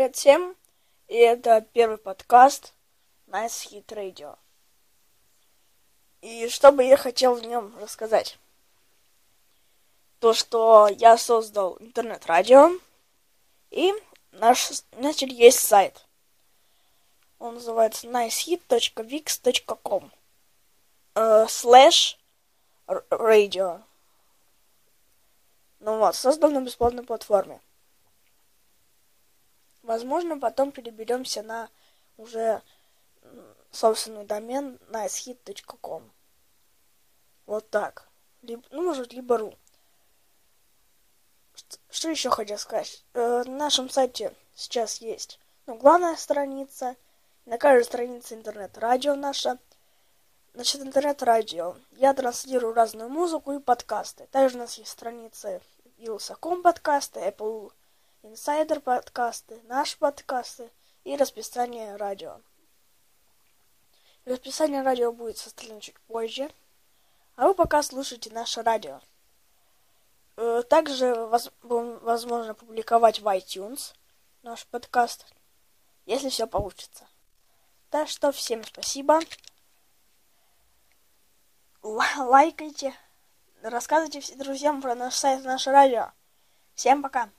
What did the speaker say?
Привет всем! И это первый подкаст Nice Hit Radio. И что бы я хотел в нем рассказать? То, что я создал интернет-радио, и наш, значит, есть сайт. Он называется nicehit.wix.com э, слэш radio. Ну вот, создан на бесплатной платформе. Возможно, потом переберемся на уже собственный домен nicehit.com. Вот так. Либо, ну, может, либо ру. Что, что еще хотел сказать? Э, на нашем сайте сейчас есть ну, главная страница. На каждой странице интернет-радио наше. Значит, интернет-радио. Я транслирую разную музыку и подкасты. Также у нас есть страницы Вилсаком подкасты, Apple инсайдер подкасты, наши подкасты и расписание радио. Расписание радио будет составлено чуть позже, а вы пока слушайте наше радио. Э, также возможно публиковать в iTunes наш подкаст, если все получится. Так что всем спасибо. Лайкайте, рассказывайте друзьям про наш сайт, наше радио. Всем пока!